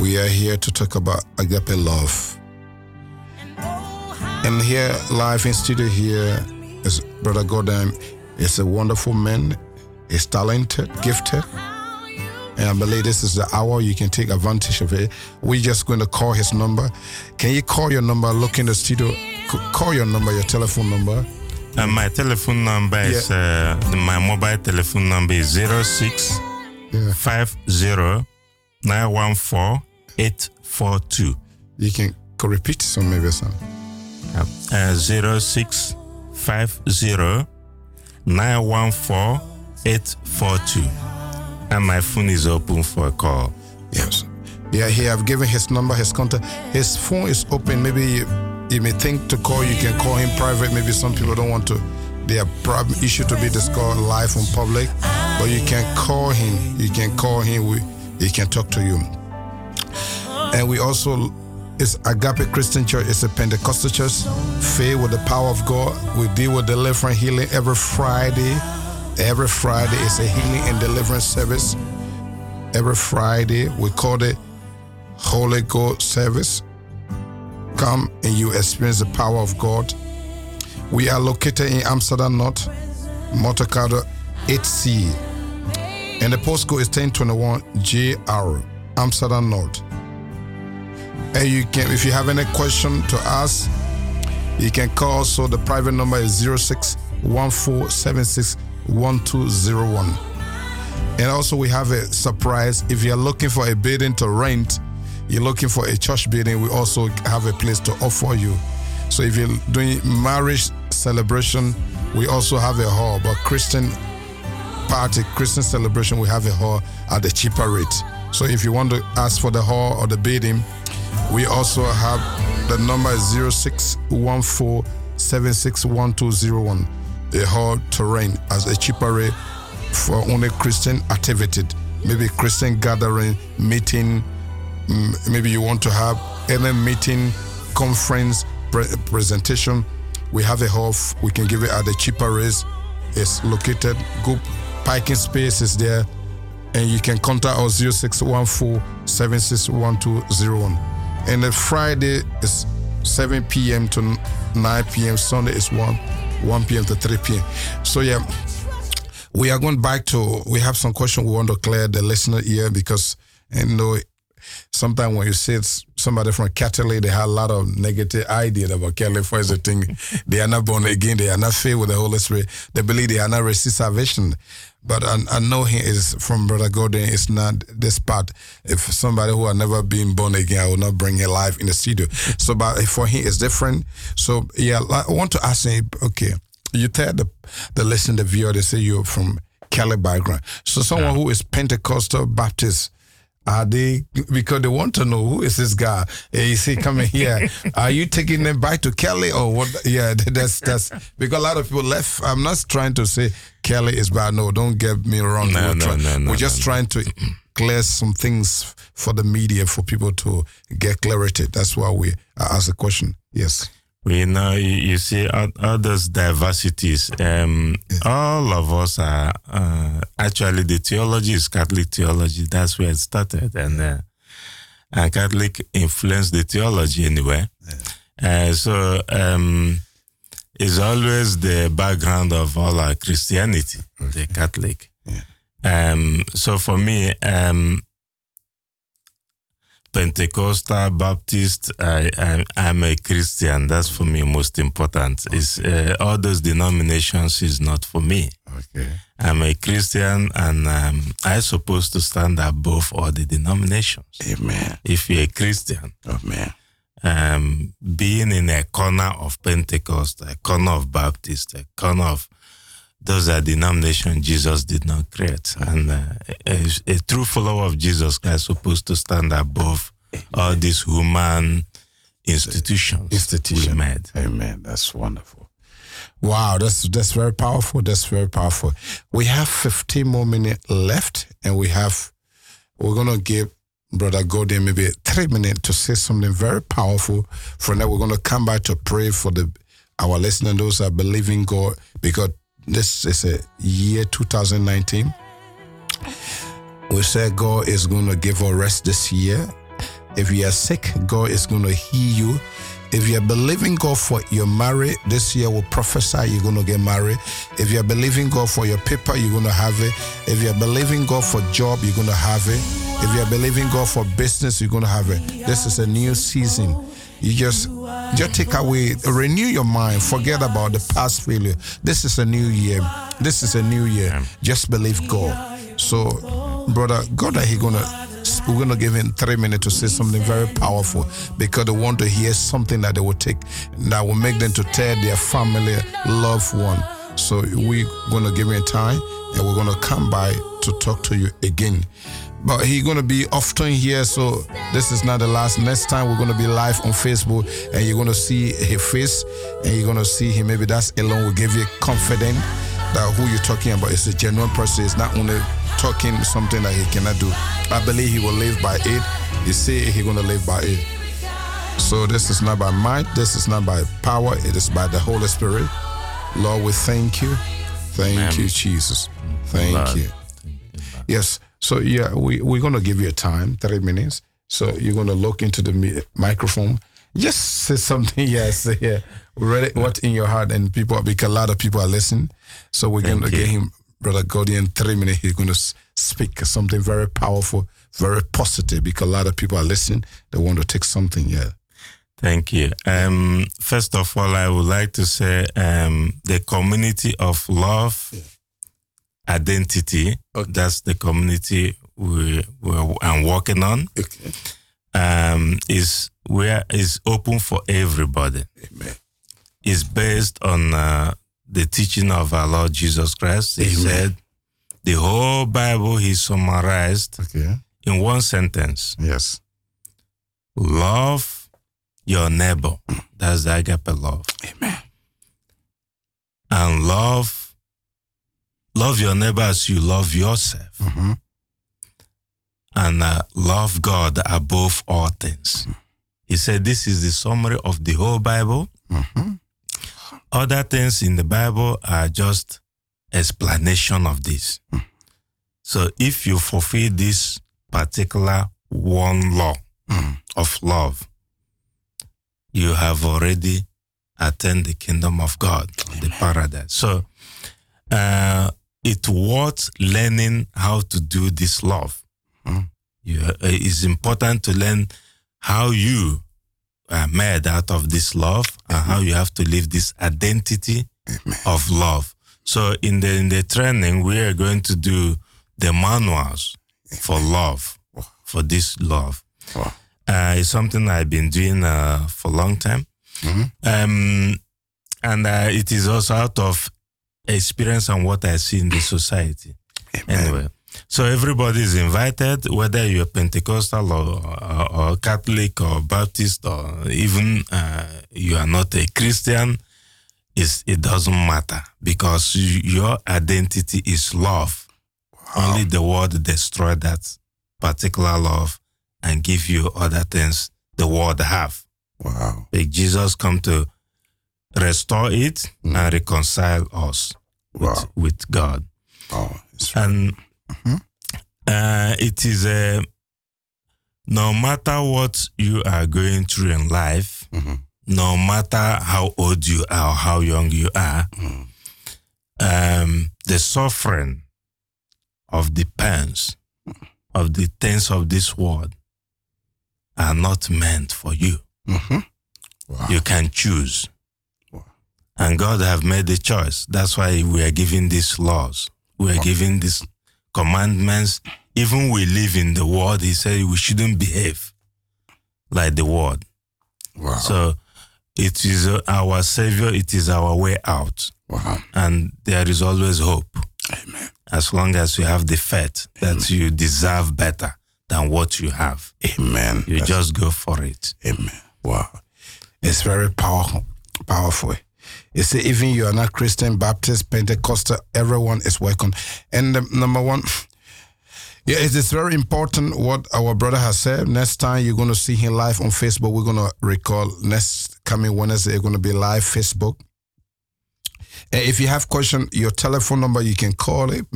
Speaker 1: We are here to talk about agape love. And here, live in studio here is Brother Gordon. Is a wonderful man. He's talented, gifted. And I believe this is the hour you can take advantage of it. We're just going to call his number. Can you call your number? Look in the studio. Call your number, your telephone number.
Speaker 3: And my telephone number is uh, my mobile telephone number is 06
Speaker 1: Yeah.
Speaker 3: 50 914 842.
Speaker 1: You can repeat some maybe some.
Speaker 3: Uh, 06 50 914 842. And my phone is open for a call.
Speaker 1: Yes. Yeah, he have given his number, his contact. His phone is open. Maybe you, you may think to call. You can call him private. Maybe some people don't want to. They have problem issue to be discussed live on public, but you can call him. You can call him. We, he can talk to you. And we also, it's Agape Christian Church. It's a Pentecostal church, filled with the power of God. We deal with deliverance, healing every Friday. Every Friday is a healing and deliverance service every Friday. We call it Holy Ghost service. Come and you experience the power of God. We are located in Amsterdam North, Motorkade 8C. And the postcode is 1021 JR, Amsterdam North. And you can, if you have any question to ask, you can call. So the private number is 0614761201. And also, we have a surprise. If you're looking for a building to rent, you're looking for a church building, we also have a place to offer you. So if you're doing marriage celebration, we also have a hall. But Christian party, Christian celebration, we have a hall at a cheaper rate. So if you want to ask for the hall or the building, we also have the number is 0614 761201. A hall rent as a cheaper rate for only Christian activity, maybe Christian gathering, meeting. Maybe you want to have any meeting, conference, pre- presentation. We have a hall. We can give it at a cheaper rate. It's located. Good parking space is there, and you can contact us 0614 761201. And the Friday is 7 p.m. to 9 p.m. Sunday is 1 1 p.m. to 3 p.m. So yeah, we are going back to we have some question we want to clear the listener here because you know sometimes when you see it's somebody from Catholic, they have a lot of negative idea about Catholic for the thing. <laughs> they are not born again. They are not filled with the Holy Spirit. They believe they are not receive salvation. But I, I know he is from Brother Gordon. It's not this part. If somebody who have never been born again, I will not bring it live in the studio. So, but for him, it's different. So, yeah, I want to ask him. Okay, you tell the the listen, the viewer, they say you're from Kelly background. So, someone who is Pentecostal Baptist. Are they because they want to know who is this guy? Eh, Is he coming here? <laughs> Are you taking them back to Kelly or what? Yeah, <laughs> that's that's because a lot of people left. I'm not trying to say Kelly is bad. No, don't get me wrong.
Speaker 3: No,
Speaker 1: we're
Speaker 3: no, no, no,
Speaker 1: we're just
Speaker 3: no,
Speaker 1: trying to clear some things for the media for people to get clarity. That's why we ask the question. Yes.
Speaker 3: We know, you, you see, all, all those diversities. Um, All of us are uh, actually the theology is Catholic theology. That's where it started, and uh, and Catholic influenced the theology anyway. Uh, so um, it's always the background of all our Christianity, the Catholic. Um, so for me, um, Pentecostal, Baptist, I, I, I'm a Christian. That's for me most important. Is uh, all those denominations is not for me.
Speaker 1: Okay.
Speaker 3: I'm a Christian, and um, I'm supposed to stand above all the denominations.
Speaker 1: Amen.
Speaker 3: If you're a Christian,
Speaker 1: Amen.
Speaker 3: um, being in a corner of Pentecost, a corner of Baptist, a corner of those are denominations Jesus did not create. And uh, a, a true follower of Jesus Christ is supposed to stand above all these human institutions
Speaker 1: Institution.
Speaker 3: we made.
Speaker 1: Amen. That's wonderful. Wow, that's that's very powerful. That's very powerful. We have 15 more minutes left, and we have we're gonna give Brother Gordon maybe three minutes to say something very powerful. From that, we're gonna come back to pray for the our listeners, those that believe in God, because this is a year 2019. We said God is gonna give us rest this year. If you are sick, God is going to heal you. If you're believing God for your marriage, this year will prophesy you're going to get married. If you're believing God for your paper, you're going to have it. If you're believing God for job, you're going to have it. If you're believing God for business, you're going to have it. This is a new season. You just just take away, renew your mind. Forget about the past failure. This is a new year. This is a new year. Just believe God. So, brother, God that He gonna we're gonna give him three minutes to say something very powerful because they want to hear something that they will take that will make them to tell their family, loved one. So we're gonna give him time and we're gonna come by to talk to you again. But he's gonna be often here, so this is not the last. Next time we're gonna be live on Facebook and you're gonna see his face and you're gonna see him. Maybe that's alone will give you confidence that who you're talking about is a genuine person. It's not only talking something that he cannot do. I believe he will live by it. He say he's gonna live by it. So this is not by might, this is not by power, it is by the Holy Spirit. Lord, we thank you. Thank
Speaker 3: Amen.
Speaker 1: you, Jesus. Thank
Speaker 3: Lord.
Speaker 1: you. Yes. So yeah, we we're gonna give you a time, three minutes. So you're gonna look into the mi- microphone. Just say something. <laughs> Yes, yeah. Ready? What in your heart? And people, because a lot of people are listening. So we're gonna
Speaker 3: you.
Speaker 1: get him, brother Gordian, three minutes. He's gonna speak something very powerful, very positive. Because a lot of people are listening. They want to take something. Yeah.
Speaker 3: Thank you. Um, first of all, I would like to say um, the community of love, identity. That's the community we, we I'm working on.
Speaker 1: Okay.
Speaker 3: Um, is where is open for everybody.
Speaker 1: Amen.
Speaker 3: It's based on uh, the teaching of our Lord Jesus Christ. He
Speaker 1: Amen.
Speaker 3: said the whole Bible he summarized
Speaker 1: Okay.
Speaker 3: in one sentence:
Speaker 1: Yes.
Speaker 3: love your neighbor. That's the agape love.
Speaker 1: Amen.
Speaker 3: and love love your neighbor as you love yourself.
Speaker 1: Hmm
Speaker 3: and uh, love god above all things. He said this is the summary of the whole bible.
Speaker 1: Hmm
Speaker 3: other things in the bible are just explanation of this. So if you fulfill this particular one law
Speaker 1: Mm.
Speaker 3: of love you have already attained the kingdom of god the paradise. So uh, it's worth learning how to do this love
Speaker 1: Mm.
Speaker 3: You, uh, it's important to learn how you are made out of this love and how you have to live this identity of love. So in the in the training, we are going to do the manuals for love, for this love.
Speaker 1: Wow.
Speaker 3: Uh, it's something I've been doing uh, for a long time. Um, and uh, it is also out of experience and what I see in the society. Anyway, so everybody is invited, whether you're Pentecostal or, or, or Catholic or Baptist or even uh, you are not a Christian. It's, it doesn't matter because you- your identity is love. Only the world destroy that particular love and give you other things the world have.
Speaker 1: Wow.
Speaker 3: Like Jesus come to restore it and reconcile us with,
Speaker 1: Wow.
Speaker 3: with God.
Speaker 1: Oh,
Speaker 3: And uh, it is a no matter what you are going through in life, no matter how old you are or how young you are, um, the suffering of the pains of the things of this world are not meant for you. You can choose. And God have made the choice. That's why we are giving these laws. We are giving these commandments. Even we live in the world, he said we shouldn't behave like the world.
Speaker 1: wow.
Speaker 3: So it is our savior, it is our way out.
Speaker 1: wow.
Speaker 3: And there is always hope.
Speaker 1: Amen.
Speaker 3: As long as you have the faith that you deserve better than what you have.
Speaker 1: Amen.
Speaker 3: You just go for it.
Speaker 1: Amen. Wow. It's very powerful. Powerful. You see, even you are not Christian, Baptist, Pentecostal, everyone is welcome. And um, number one, yeah, it is very important what our brother has said. Next time you're going to see him live on Facebook, we're going to recall next coming Wednesday, you're going to be live Facebook. And if you have question, your telephone number, you can call it.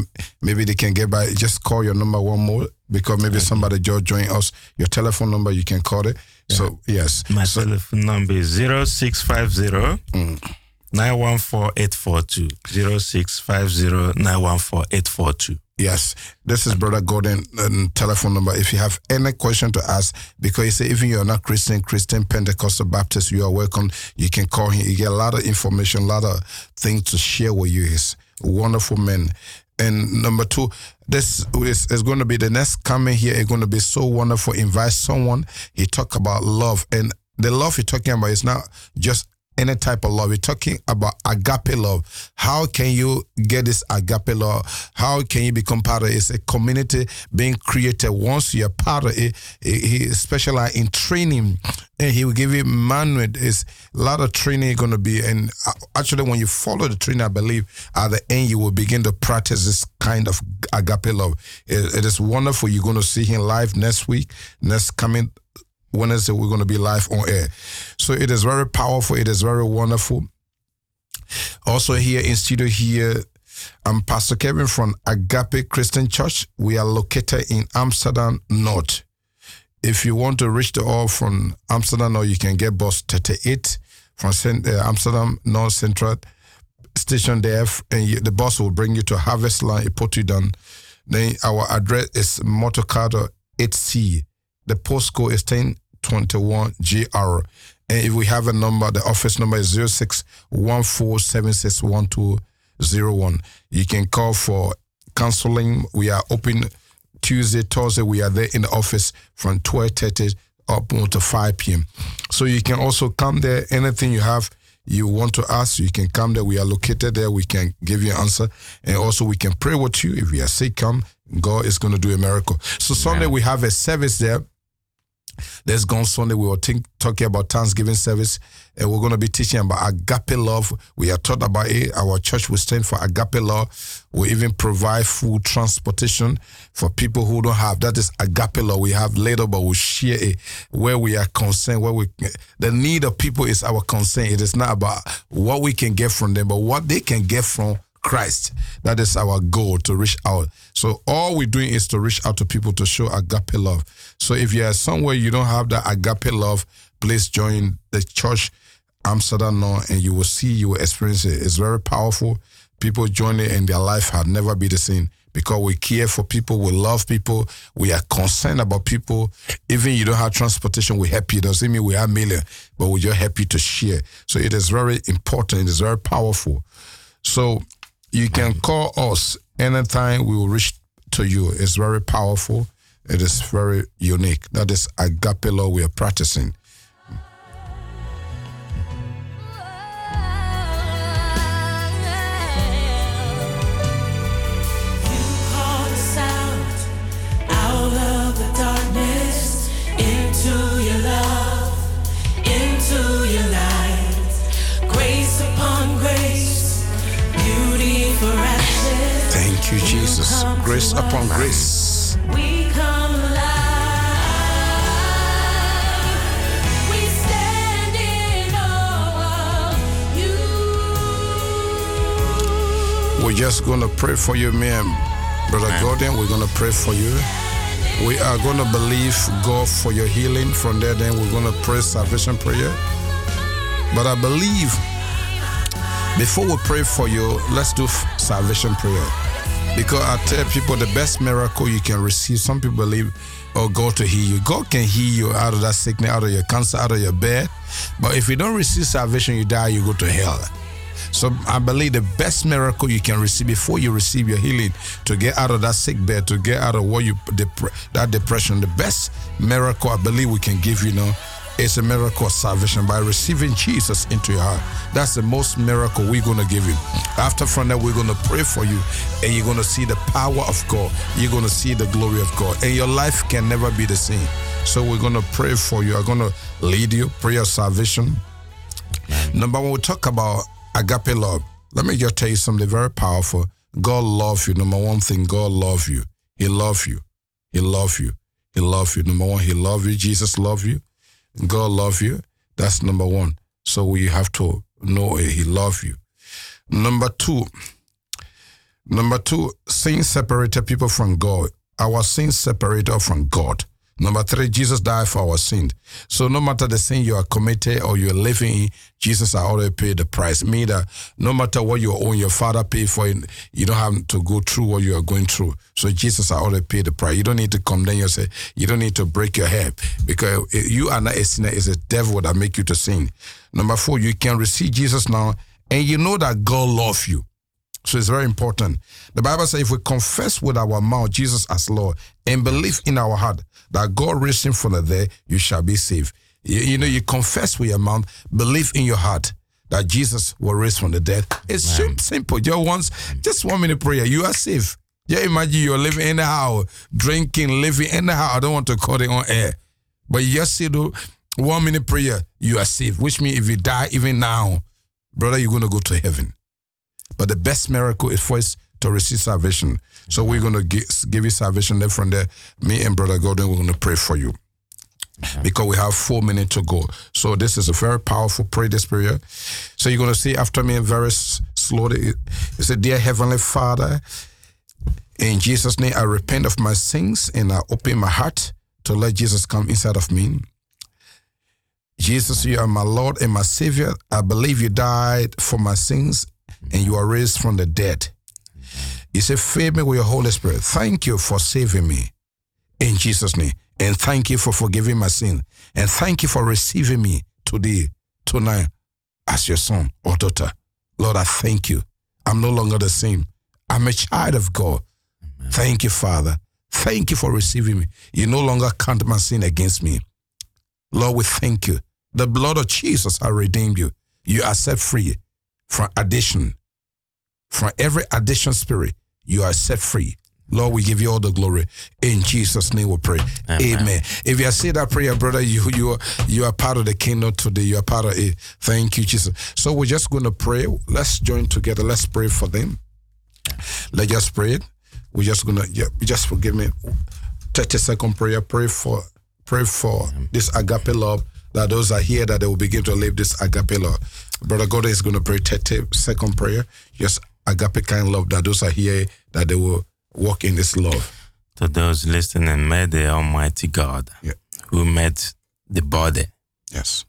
Speaker 1: Maybe they can get by. Just call your number one more because maybe somebody just join us. Your telephone number, you can call it. So yes,
Speaker 3: My
Speaker 1: so,
Speaker 3: telephone number is 0650 914842. 0650 914842.
Speaker 1: Yes, this is Brother Gordon um, telephone number. If you have any question to ask, because you say even you're not Christian, Christian, Pentecostal, Baptist, you are welcome. You can call him. You get a lot of information, a lot of things to share with you. He's wonderful man. And number two, this is, is going to be the next coming here. It's going to be so wonderful. Invite someone. He talk about love, and the love he's talking about is not just any type of love. We're talking about agape love. How can you get this agape love? How can you become part of it? It's a community being created. Once you're part of it, he specializes in training and he will give you manual. It's a lot of training going to be. And uh, actually, when you follow the training, I believe at the end you will begin to practice this kind of agape love. It- it is wonderful. You're going to see him live next week, next coming Wednesday, we're going to be live on air. So it is very powerful. It is very wonderful. Also here in studio here, I'm Pastor Kevin from Agape Christian Church. We are located in Amsterdam North. If you want to reach the all from Amsterdam North, you can get bus 38 from uh, Amsterdam North Central station there, and you, the bus will bring you to Harvest Line, it put you down. Then our address is Motorkade 8C. The postcode is 1021 GR. And if we have a number, the office number is 0614761201. You can call for counseling. We are open Tuesday, Thursday. We are there in the office from 12:30 up to 5 p.m. So you can also come there. Anything you have you want to ask, you can come there. We are located there. We can give you an answer. And also we can pray with you. If you are sick, come. God is going to do a miracle. So Sunday we have a service there. There's gone Sunday. We were think, talking about Thanksgiving service, and we're going to be teaching about agape love. We are taught about it. Our church will stand for agape love. We even provide food transportation for people who don't have. That is agape love. We have later, but we share it where we are concerned. Where we the need of people is our concern. It is not about what we can get from them, but what they can get from Christ. That is our goal to reach out. So all we're doing is to reach out to people to show agape love. So if you are somewhere you don't have that agape love, please join the church Amsterdam now and you will see, you will experience it. It's very powerful. People join it and their life had never been the same because we care for people, we love people, we are concerned about people. Even you don't have transportation, we help you. Doesn't mean we are million, but we're just happy to share. So it is very important, it is very powerful. So you can call us anytime we will reach to you. It's very powerful. It is very unique. That is agape law we are practicing.
Speaker 4: Grace upon grace. We come alive. We stand in awe of you.
Speaker 1: We're just going to pray for you, man. Brother Gordon, we're going to pray for you. We are going to believe God for your healing. From there, then we're going to pray salvation prayer. But I believe before we pray for you, let's do salvation prayer. Because I tell people the best miracle you can receive, some people believe, oh, God to heal you. God can heal you out of that sickness, out of your cancer, out of your bed. But if you don't receive salvation, you die, you go to hell. So I believe the best miracle you can receive before you receive your healing to get out of that sick bed, to get out of what you that depression. The best miracle I believe we can give you now is a miracle of salvation by receiving Jesus into your heart. That's the most miracle we're gonna give you. After from that, we're gonna pray for you, and you're gonna see the power of God. You're gonna see the glory of God, and your life can never be the same. So we're gonna pray for you. I'm gonna lead you, prayer of salvation. Number one, we talk about agape love. Let me just tell you something very powerful. God love you. Number one thing, God love you. He love you. He love you. He love you. Number one, He love you. Jesus love you. God love you. That's number one. So we have to know eh, He love you. Number two, number two, sin separated people from God. Our sin separated from God. Number three, Jesus died for our sin. So no matter the sin you are committed or you're living in, Jesus has already paid the price. Meaning that no matter what you own, your father paid for it. You don't have to go through what you are going through. So Jesus has already paid the price. You don't need to condemn yourself. You don't need to break your head because you are not a sinner. It's a devil that make you to sin. Number four, you can receive Jesus now and you know that God loves you. So it's very important. The Bible says if we confess with our mouth Jesus as Lord and believe in our heart that God raised him from the dead, you shall be saved. You, you know, you confess with your mouth, believe in your heart that Jesus was raised from the dead. It's sim- simple. Just once, just one minute prayer, you are saved. Yeah, imagine you're living house, drinking, living house. I don't want to call it on air, but you just say the one minute prayer, you are saved. Which means if you die even now, brother, you're going to go to heaven. But the best miracle is for us to receive salvation. So we're going to give, give you salvation. Then from there, me and Brother Gordon, we're going to pray for you. Because we have four minutes to go. So this is a very powerful prayer, this prayer. So you're going to see after me very slowly. You say, Dear Heavenly Father, in Jesus' name, I repent of my sins and I open my heart to let Jesus come inside of me. Jesus, you are my Lord and my Savior. I believe you died for my sins and you are raised from the dead. You say, Fill me with your Holy Spirit. Thank you for saving me in Jesus' name. And thank you for forgiving my sin. And thank you for receiving me today, tonight, as your son or daughter. Lord, I thank you. I'm no longer the same. I'm a child of God. Thank you, Father. Thank you for receiving me. You no longer count my sin against me. Lord, we thank you. The blood of Jesus has redeemed you. You are set free from addiction. From every addiction spirit, you are set free. Lord, we give you all the glory. In Jesus' name we pray. Amen. If you say that prayer, brother, you you are you are part of the kingdom today. You are part of it. Thank you, Jesus. So we're just going to pray. Let's join together. Let's pray for them. Let's just pray. We're just gonna yeah, just forgive me. 30 second prayer. Pray for pray for this agape love that those are here that they will begin to live this agape love. Brother God is going to pray Second prayer. Just agape kind love that those are here that they will walk in this love.
Speaker 3: To those listening, may the Almighty God,
Speaker 1: Yeah.
Speaker 3: who made the body
Speaker 1: Yes.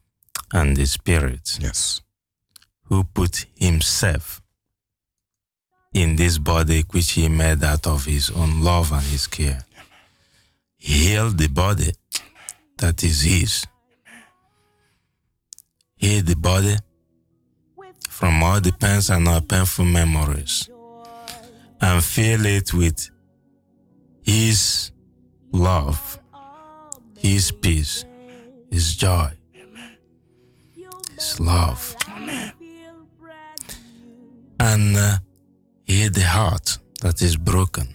Speaker 3: and the spirit,
Speaker 1: Yes.
Speaker 3: who put Himself in this body which he made out of his own love and his care. Heal the body that is his. Heal the body from all the pains and all painful memories and fill it with his love, his peace, his joy, his love. And uh, heal the heart that is broken,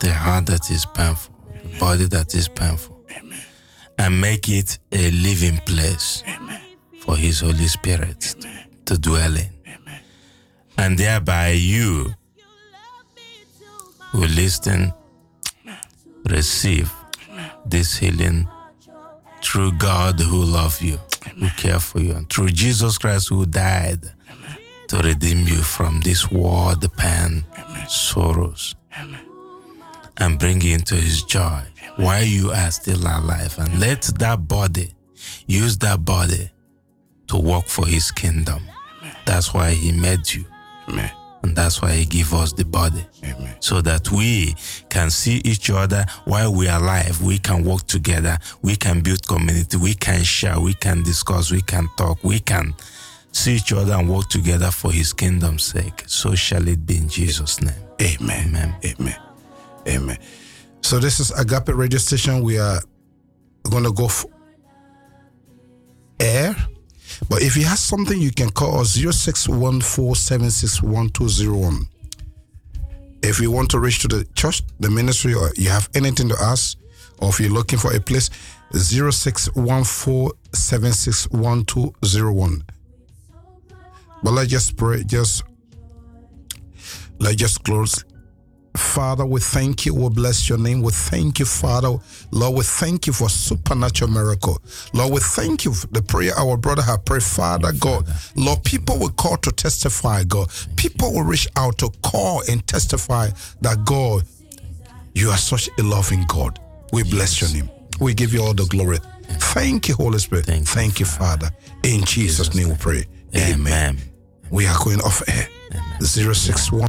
Speaker 3: the heart that is painful, the body that is painful, and make it a living place for His Holy Spirit to dwell in. And thereby you who listen receive this healing through God who loves you, who cares for you, and through Jesus Christ who died to redeem you from this world, pain, sorrows, and bring you into his joy. While you are still alive. And let that body, use that body to work for his kingdom. That's why he made you.
Speaker 1: Amen.
Speaker 3: And that's why he gave us the body.
Speaker 1: Amen.
Speaker 3: So that we can see each other while we are alive. We can work together. We can build community. We can share. We can discuss. We can talk. We can see each other and work together for his kingdom's sake. So shall it be in Jesus' name.
Speaker 1: Amen.
Speaker 3: Amen.
Speaker 1: Amen. Amen. So this is Agape radio station. We are going to go for air. But if you have something, you can call us 0614761201. If you want to reach to the church, the ministry, or you have anything to ask, or if you're looking for a place, 0614761201. But let's just pray. Just let's just close. Father, we thank you. We bless your name. We thank you, Father. Lord, we thank you for supernatural miracle. Lord, we thank you for the prayer our brother have prayed. Father God, Lord, people will call to testify, God. People will reach out to call and testify that God, you are such a loving God. We bless your name. We give you all the glory. Thank you, Holy Spirit.
Speaker 3: Thank you,
Speaker 1: Thank you, Father. In Jesus' name we pray. Amen.
Speaker 3: Amen.
Speaker 1: We are going off air. 061